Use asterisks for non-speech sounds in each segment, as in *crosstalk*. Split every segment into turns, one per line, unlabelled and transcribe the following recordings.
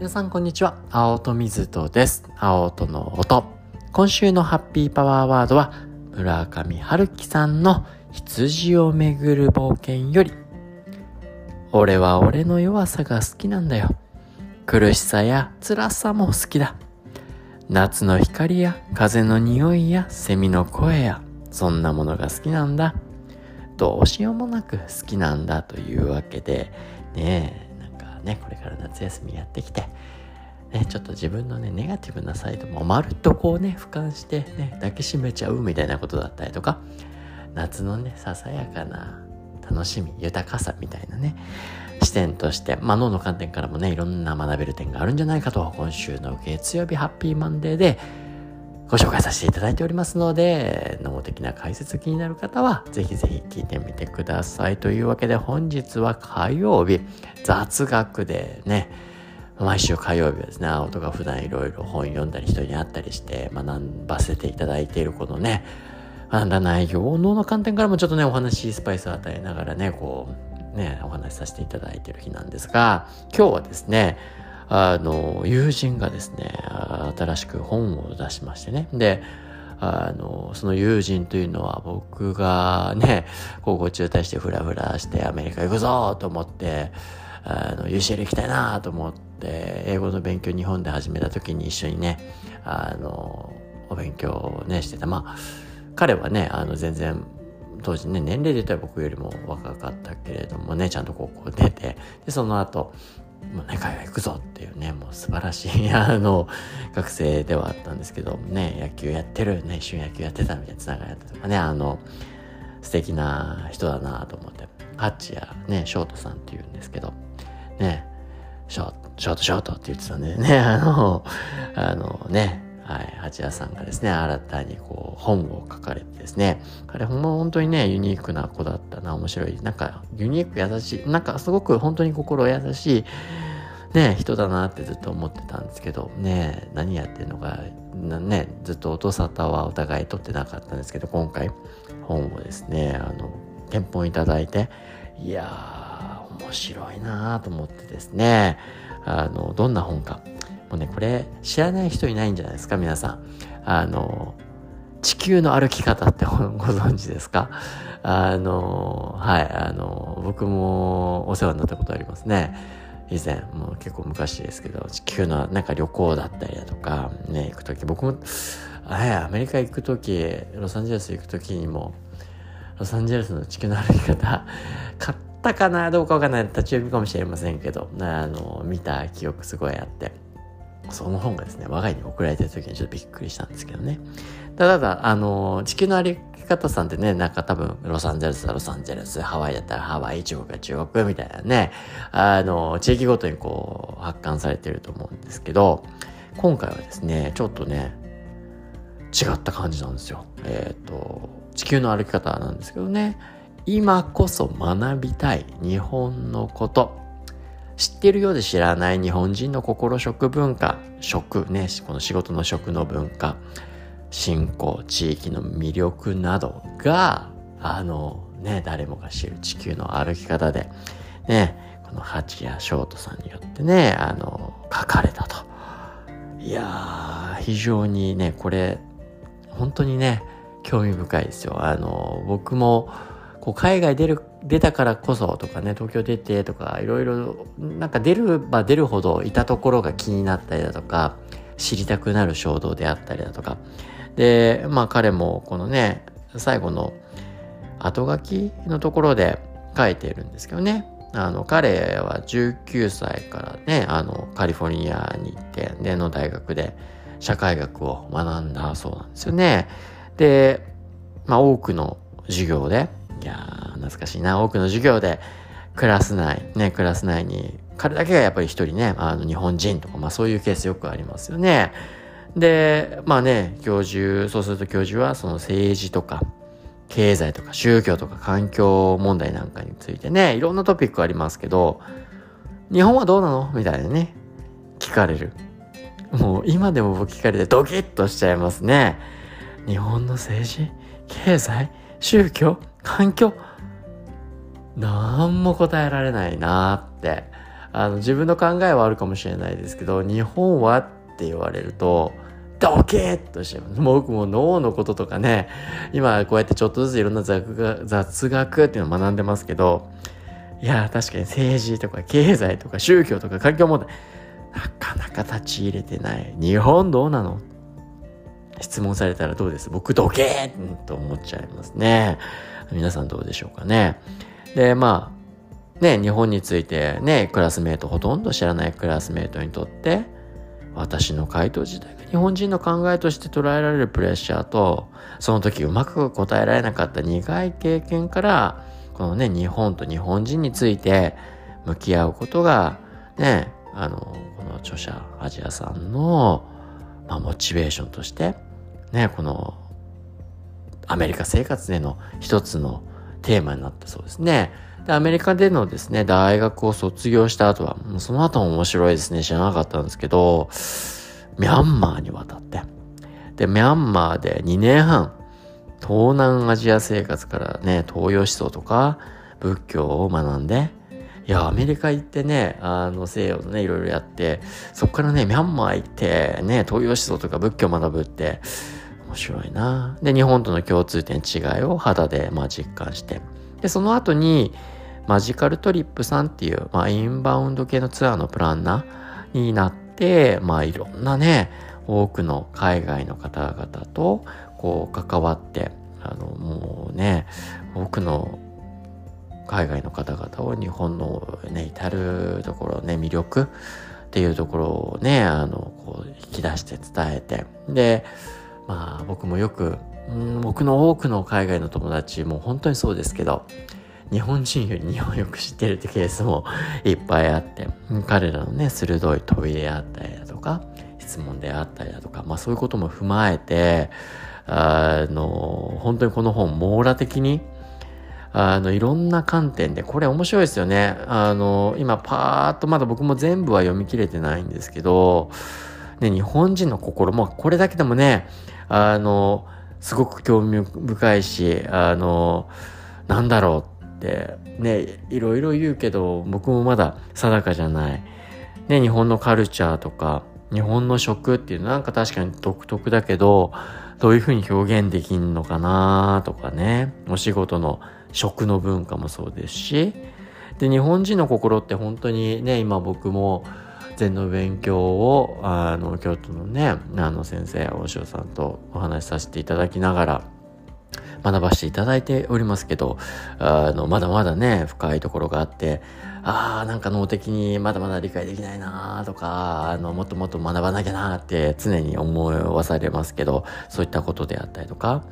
皆さんこんにちは。青戸水戸です。青戸の音。今週のハッピーパワーワードは村上春樹さんの羊をめぐる冒険より。俺は俺の弱さが好きなんだよ。苦しさや辛さも好きだ。夏の光や風の匂いやセミの声やそんなものが好きなんだ。どうしようもなく好きなんだというわけでねえ。ねこれから夏休みやってきてね、ちょっと自分のね、ネガティブなサイドもまるっとこうね、俯瞰してね、抱きしめちゃうみたいなことだったりとか、夏のね、ささやかな楽しみ、豊かさみたいなね、視点として、まあ脳の観点からもね、いろんな学べる点があるんじゃないかと、今週の月曜日ハッピーマンデーでご紹介させていただいておりますので、脳的な解説気になる方は、ぜひぜひ聞いてみてください。というわけで本日は火曜日、雑学でね、毎週火曜日はですね、青とが普段いろいろ本読んだり人に会ったりして学ばせていただいているこのね、学んだ内容脳の観点からもちょっとね、お話スパイスを与えながらね、こう、ね、お話しさせていただいている日なんですが、今日はですね、あの、友人がですね、新しく本を出しましてね。で、あの、その友人というのは僕がね、高校中退してフラフラしてアメリカ行くぞと思って、あの UCL 行きたいなと思って英語の勉強日本で始めた時に一緒にねあのお勉強をねしてたまあ彼はねあの全然当時ね年齢で言ったら僕よりも若かったけれどもねちゃんと高校出てでその後もうね、海外行くぞっていうね、もう素晴らしい、*laughs* あの、学生ではあったんですけど、ね、野球やってる、ね、一緒に野球やってたみたいなつながりだったとかね、あの、素敵な人だなと思って、ハッチやね、ショートさんっていうんですけど、ね、ショート、ショート、ショートって言ってたんでね、*laughs* あの、あのね、はい、八谷さんがですね、新たにこう、本を書かれてですね、彼ほんま本当にね、ユニークな子だったな、面白い。なんか、ユニーク優しい、なんかすごく本当に心優しい、ね、人だなってずっと思ってたんですけど、ね、何やってんのか、ね、ずっと音沙汰はお互い取ってなかったんですけど、今回、本をですね、あの、検本いただいて、いやー、面白いなと思ってですね、あの、どんな本か。もうね、これ知らない人いないんじゃないですか、皆さん。あの、地球の歩き方って *laughs* ご存知ですか？あの、はい、あの、僕もお世話になったことありますね。以前、もう結構昔ですけど、地球のなんか旅行だったりだとか、ね、行くとき、僕も、アメリカ行くとき、ロサンゼルス行くときにも、ロサンゼルスの地球の歩き方、買ったかなどうかわかんない立ち読みかもしれませんけど、あの、見た記憶すごいあって、その本がですね、我が家に送られてる時にちょっとびっくりしたんですけどね。ただ、あの、地球の歩き方さんってね、なんか多分、ロサンゼルスはロサンゼルス、ハワイだったらハワイ、中国は中国みたいなね、あの、地域ごとにこう、発刊されてると思うんですけど、今回はですね、ちょっとね、違った感じなんですよ。えっ、ー、と、地球の歩き方なんですけどね、今こそ学びたい日本のこと。知ってるようで知らない日本人の心食文化、食ね、この仕事の食の文化、信仰、地域の魅力などが、あの、ね、誰もが知る地球の歩き方で、ね、このハチやショートさんによってね、あの、書かれたと。いや、非常にね、これ、本当にね、興味深いですよ。あの、僕も、こう海外出る出たからこそとかね東京出てとかいろいろなんか出れば出るほどいたところが気になったりだとか知りたくなる衝動であったりだとか。でまあ彼もこのね最後の後書きのところで書いてるんですけどね。あの彼は19歳からねあのカリフォルニアに行ってでの大学で社会学を学んだそうなんですよね。でまあ多くの授業でいやー、懐かしいな。多くの授業で、クラス内、ね、クラス内に、彼だけがやっぱり一人ね、あの、日本人とか、まあそういうケースよくありますよね。で、まあね、教授、そうすると教授はその政治とか、経済とか宗教とか環境問題なんかについてね、いろんなトピックありますけど、日本はどうなの？みたいなね、聞かれる。もう今でも僕聞かれてドキッとしちゃいますね。日本の政治経済宗教環境。なんも答えられないなって。あの自分の考えはあるかもしれないですけど日本はって言われるとドケッとして僕も脳のこととかね今こうやってちょっとずついろんな雑学雑学っていうのを学んでますけどいや確かに政治とか経済とか宗教とか環境問題なかなか立ち入れてない。日本どうなの？質問されたらどうです？僕ドケーと思っちゃいますね。皆さんどうでしょうかね。でまあね日本についてねクラスメートほとんど知らないクラスメートにとって私の回答自体が日本人の考えとして捉えられるプレッシャーとその時うまく答えられなかった苦い経験からこのね日本と日本人について向き合うことがねあのこの著者アジアさんの、まあ、モチベーションとしてねこのアメリカ生活での一つのテーマになったそうですね。で、アメリカでのですね、大学を卒業した後は、もうその後も面白いですね、知らなかったんですけど、ミャンマーに渡って、で、ミャンマーで2年半、東南アジア生活からね、東洋思想とか仏教を学んで、いや、アメリカ行ってね、あの、西洋のね、いろいろやって、そこからね、ミャンマー行って、ね、東洋思想とか仏教を学ぶって、面白いな。で、日本との共通点違いを肌で、まあ、実感して、で、その後に、マジカルトリップさんっていう、まあ、インバウンド系のツアーのプランナーになって、まあ、いろんなね、多くの海外の方々と、こう、関わって、あの、もうね、多くの海外の方々を日本のね、至るところね、魅力っていうところをね、あの、こう、引き出して伝えて、で、まあ、僕もよくうん僕の多くの海外の友達も本当にそうですけど日本人より日本よく知ってるってケースも *laughs* いっぱいあって彼らのね鋭い問いであったりだとか質問であったりだとか、まあ、そういうことも踏まえてあの本当にこの本網羅的にあのいろんな観点でこれ面白いですよね。あの今パーッとまだ僕も全部は読み切れてないんですけど、ね、日本人の心もこれだけでもねあのすごく興味深いし、あの、なんだろうってね、いろいろ言うけど、僕もまだ定かじゃない。ね、日本のカルチャーとか、日本の食っていうのなんか確かに独特だけど、どういうふうに表現できんのかなとかね、お仕事の食の文化もそうですし、で、日本人の心って本当にね、今僕も、禅の勉強をあの京都のねあの先生大塩さんとお話しさせていただきながら学ばせていただいておりますけどあのまだまだね深いところがあってああなんか脳的にまだまだ理解できないなとかあのもっともっと学ばなきゃなって常に思わされますけどそういったことであったりとか、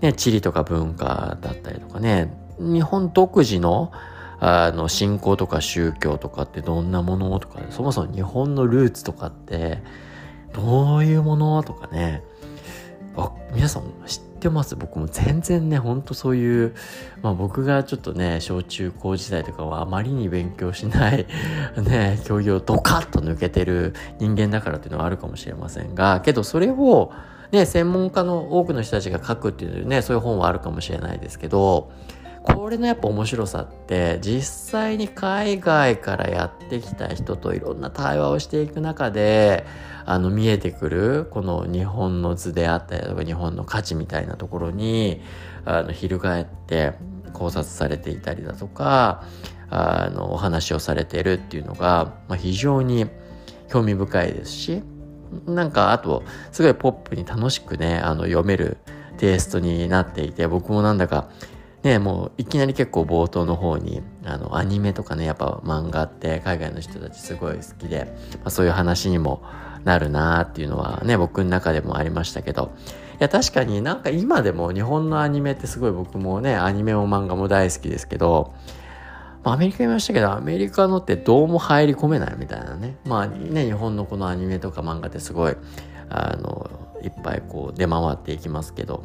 ね、地理とか文化だったりとかね日本独自のあの、信仰とか宗教とかってどんなものとか、そもそも日本のルーツとかって、どういうものとかね、あ、皆さん知ってます？僕も全然ね、ほんとそういう、まあ僕がちょっとね、小中高時代とかはあまりに勉強しない、*laughs* ね、教養ドカッと抜けてる人間だからっていうのはあるかもしれませんが、けどそれを、ね、専門家の多くの人たちが書くっていうね、そういう本はあるかもしれないですけど、これのやっぱ面白さって実際に海外からやってきた人といろんな対話をしていく中であの見えてくるこの日本の図であったりとか日本の価値みたいなところにあの翻って考察されていたりだとかあのお話をされているっていうのが、まあ、非常に興味深いですしなんかあとすごいポップに楽しくねあの読めるテイストになっていて僕もなんだかね、もういきなり結構冒頭の方にあのアニメとかねやっぱ漫画って海外の人たちすごい好きで、まあ、そういう話にもなるなっていうのはね僕の中でもありましたけどいや確かになんか今でも日本のアニメってすごい僕もねアニメも漫画も大好きですけどアメリカ言いましたけど、アメリカのってどうも入り込めないみたいなね。まあね、日本のこのアニメとか漫画ってすごい、あの、いっぱいこう出回っていきますけど、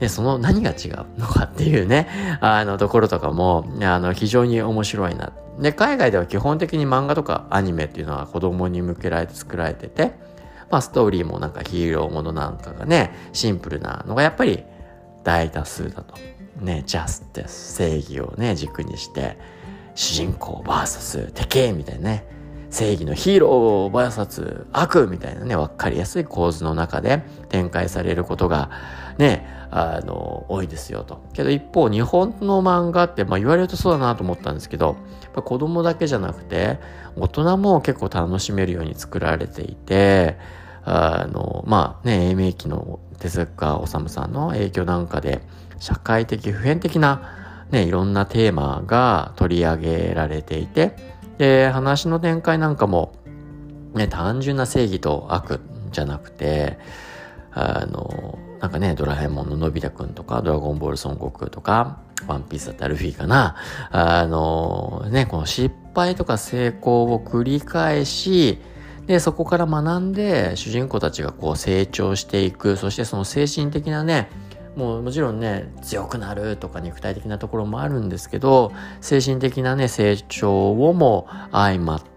で、その何が違うのかっていうね、あのところとかも、あの、非常に面白いな。で、海外では基本的に漫画とかアニメっていうのは子供に向けられて作られてて、まあストーリーもなんかヒーローものなんかがね、シンプルなのがやっぱり大多数だと。ね、ジャスティス、正義をね、軸にして、主人公 VS 敵みたいなね、正義のヒーロー VS 悪みたいなね、わかりやすい構図の中で展開されることがね、あの、多いですよと。けど一方、日本の漫画って、まあ言われるとそうだなと思ったんですけど、や子供だけじゃなくて、大人も結構楽しめるように作られていて、あの、まあね、英明期の手塚治虫さんの影響なんかで、社会的普遍的なね、いろんなテーマが取り上げられていて、で、話の展開なんかも、ね、単純な正義と悪じゃなくて、あの、なんかね、ドラえもんののび太くんとか、ドラゴンボール孫悟空とか、ワンピースだったらルフィかな。あの、ね、この失敗とか成功を繰り返し、で、そこから学んで、主人公たちがこう成長していく。そしてその精神的なね、もうもちろんね強くなるとか肉体的なところもあるんですけど精神的なね成長をも相まって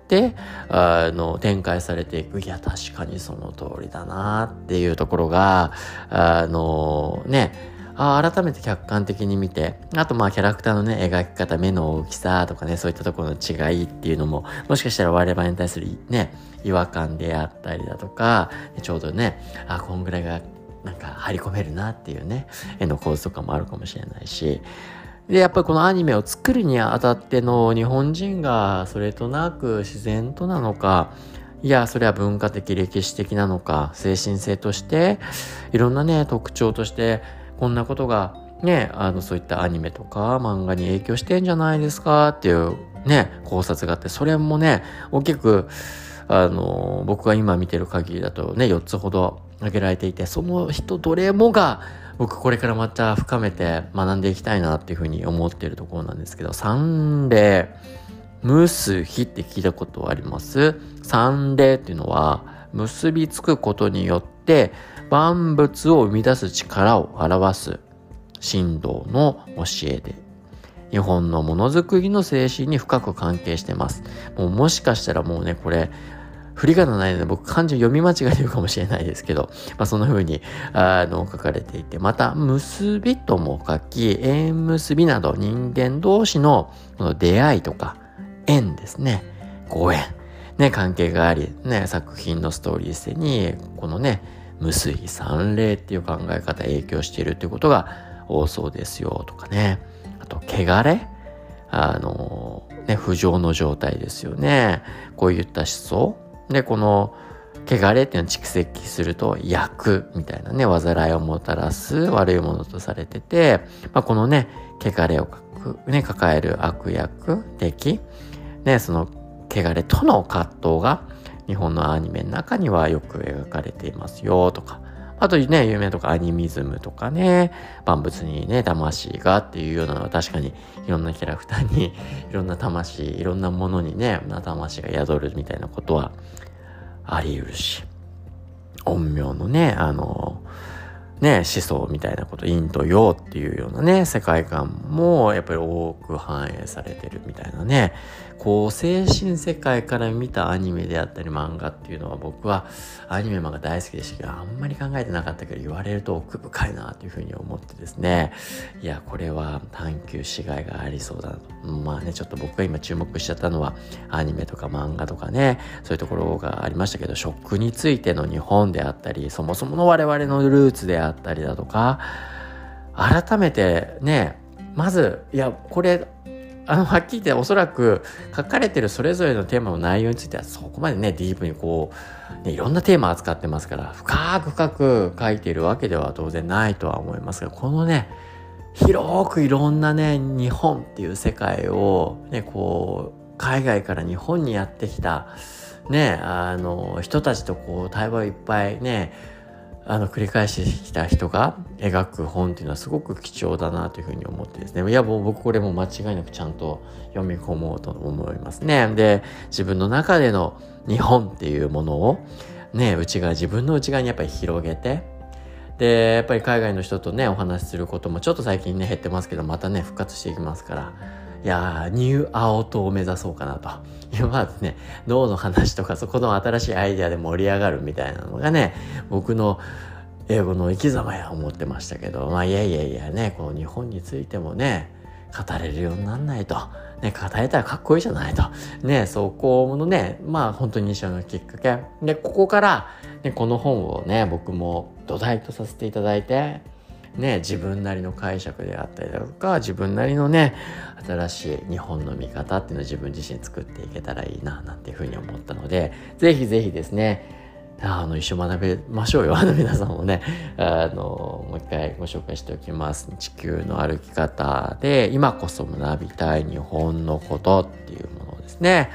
あの展開されていく。いや確かにその通りだなっていうところがあのね。あ改めて客観的に見て、あとまあキャラクターのね、描き方、目の大きさとかね、そういったところの違いっていうのも、もしかしたら我々に対するね、違和感であったりだとか、ちょうどね、あ、こんぐらいがなんか張り込めるなっていうね絵の構図とかもあるかもしれないしでやっぱりこのアニメを作るにあたっての日本人がそれとなく自然となのかいやそれは文化的歴史的なのか精神性としていろんなね特徴としてこんなことがねあのそういったアニメとか漫画に影響してんじゃないですかっていうね考察があってそれもね大きくあの僕が今見てる限りだとね4つほど挙げられていて、その人どれもが僕これからまた深めて学んでいきたいなっていうふうに思っているところなんですけど、三例、結びって聞いたことあります？三例っていうのは、結びつくことによって万物を生み出す力を表す神道の教えで日本のものづくりの精神に深く関係してます。もうもしかしたらもうね、これ、振り仮名ないので僕漢字読み間違えてるかもしれないですけど、まあ、そんな風にあの書かれていて、また結びとも書き、縁結びなど人間同士のこの出会いとか縁ですね、ご縁、ね、関係があり、ね、作品のストーリー性にこのね、無水三霊っていう考え方影響しているということが多そうですよとかね。あと、汚れあの、ね、不浄の状態ですよね。こういった思想で、この、汚れっていうのは蓄積すると、役みたいなね、災いをもたらす悪いものとされてて、まあ、このね、汚れをね、抱える悪役、敵、ね、その汚れとの葛藤が日本のアニメの中にはよく描かれていますよとか、あとね、有名とかアニミズムとかね、万物にね、魂がっていうようなのは確かにいろんなキャラクターに *laughs* いろんな魂、いろんなものにね、魂が宿るみたいなことはあり得るし、陰陽のね、あの、ね、思想みたいなこと、陰と陽っていうようなね、世界観もやっぱり多く反映されてるみたいなね、こう、精神世界から見たアニメであったり漫画っていうのは僕はアニメ漫画大好きでしたけど、あんまり考えてなかったけど言われると奥深いなというふうに思ってですね、いや、これは探求しがいがありそうだなと。まあね、ちょっと僕が今注目しちゃったのはアニメとか漫画とかね、そういうところがありましたけど、食についての日本であったり、そもそもの我々のルーツであったりだとか、改めてね、まず、いや、これ、あの、はっきり言っておそらく書かれてるそれぞれのテーマの内容についてはそこまでね、ディープにこう、ね、いろんなテーマ扱ってますから、深く深く書いているわけでは当然ないとは思いますが、このね、広くいろんなね、日本っていう世界を、ね、こう、海外から日本にやってきた、ね、あの、人たちとこう、対話をいっぱいね、あの繰り返してきた人が描く本っていうのはすごく貴重だなというふうに思ってですね。いやもう僕これも間違いなくちゃんと読み込もうと思いますね。で自分の中での日本っていうものをね内側自分の内側にやっぱり広げてでやっぱり海外の人とねお話しすることもちょっと最近ね減ってますけどまたね復活していきますからいや、ニューアウトを目指そうかなと。今までね、脳の話とかそこの新しいアイデアで盛り上がるみたいなのがね、僕の英語の生き様や思ってましたけど、まあいやいやいやね、こう日本についてもね、語れるようになんないと。ね、語れたらかっこいいじゃないと。ね、そこのね、まあ本当に一緒のきっかけ。で、ここから、ね、この本をね、僕も土台とさせていただいて、ね、自分なりの解釈であったりだとか、自分なりのね、新しい日本の見方っていうのを自分自身作っていけたらいいな、なんていうふうに思ったので、ぜひぜひですね、あの、一緒学べましょうよ。*laughs* あの、皆さんもね、あの、もう一回ご紹介しておきます。地球の歩き方で、今こそ学びたい日本のことっていうものですね、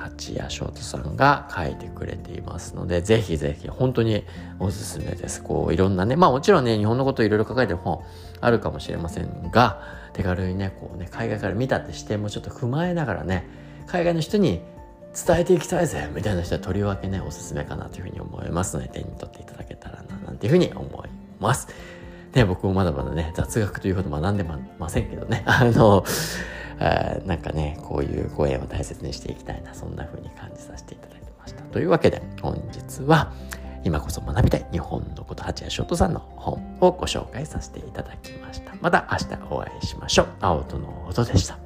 八谷翔太さんが書いてくれていますので、ぜひぜひ、本当におすすめです。こう、いろんなね、まあもちろんね、日本のことをいろいろ書かれてる本あるかもしれませんが、手軽にね、こうね、海外から見たって視点もちょっと踏まえながらね、海外の人に伝えていきたいぜみたいな人はとりわけねおすすめかなというふうに思いますので手に取っていただけたらななんていうふうに思います。ね、僕もまだまだね雑学というほど学んでませんけどねあのあなんかねこういうご縁を大切にしていきたいなそんな風に感じさせていただきました。というわけで本日は今こそ学びたい日本のこと八谷翔太さんの本をご紹介させていただきました。また明日お会いしましょう。青との音でした